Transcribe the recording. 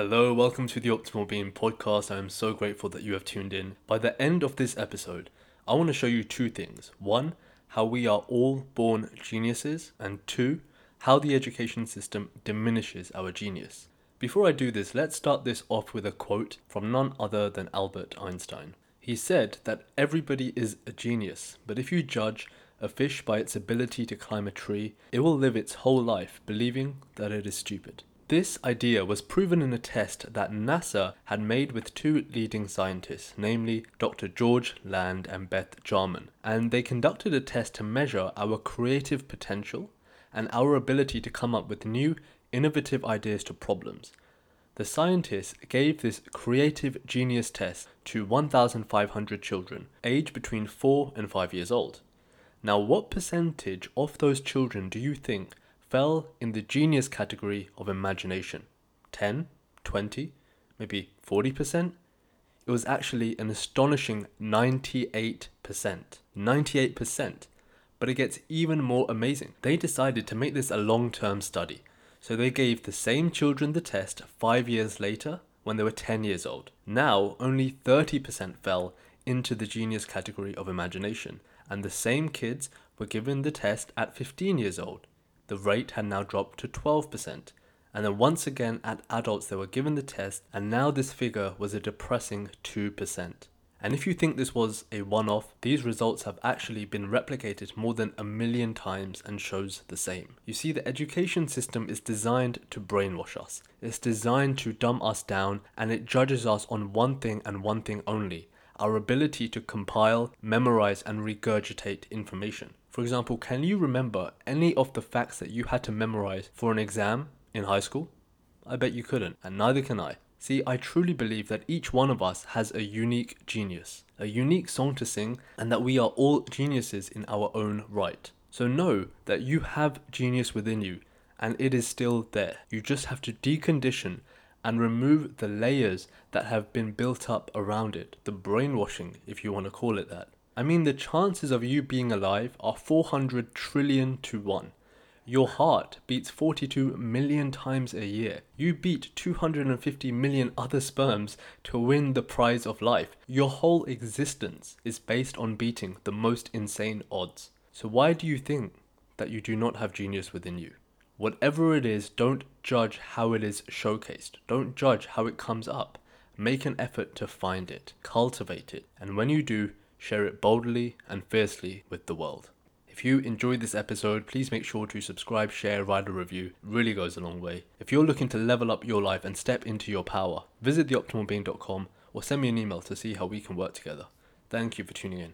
Hello, welcome to the Optimal Being podcast. I am so grateful that you have tuned in. By the end of this episode, I want to show you two things. One, how we are all born geniuses, and two, how the education system diminishes our genius. Before I do this, let's start this off with a quote from none other than Albert Einstein. He said that everybody is a genius, but if you judge a fish by its ability to climb a tree, it will live its whole life believing that it is stupid. This idea was proven in a test that NASA had made with two leading scientists, namely Dr. George Land and Beth Jarman, and they conducted a test to measure our creative potential and our ability to come up with new, innovative ideas to problems. The scientists gave this creative genius test to 1,500 children, aged between 4 and 5 years old. Now, what percentage of those children do you think fell in the genius category of imagination 10, 20, maybe 40%. It was actually an astonishing 98%. 98%. But it gets even more amazing. They decided to make this a long term study. So they gave the same children the test five years later when they were 10 years old. Now, only 30% fell into the genius category of imagination, and the same kids were given the test at 15 years old the rate had now dropped to 12%. And then once again, at adults, they were given the test, and now this figure was a depressing 2%. And if you think this was a one off, these results have actually been replicated more than a million times and shows the same. You see, the education system is designed to brainwash us, it's designed to dumb us down, and it judges us on one thing and one thing only our ability to compile, memorize, and regurgitate information. For example, can you remember any of the facts that you had to memorize for an exam in high school? I bet you couldn't, and neither can I. See, I truly believe that each one of us has a unique genius, a unique song to sing, and that we are all geniuses in our own right. So know that you have genius within you, and it is still there. You just have to decondition and remove the layers that have been built up around it, the brainwashing, if you want to call it that. I mean, the chances of you being alive are 400 trillion to 1. Your heart beats 42 million times a year. You beat 250 million other sperms to win the prize of life. Your whole existence is based on beating the most insane odds. So, why do you think that you do not have genius within you? Whatever it is, don't judge how it is showcased. Don't judge how it comes up. Make an effort to find it, cultivate it, and when you do, share it boldly and fiercely with the world. If you enjoyed this episode, please make sure to subscribe, share, write a review. It really goes a long way. If you're looking to level up your life and step into your power, visit theoptimalbeing.com or send me an email to see how we can work together. Thank you for tuning in.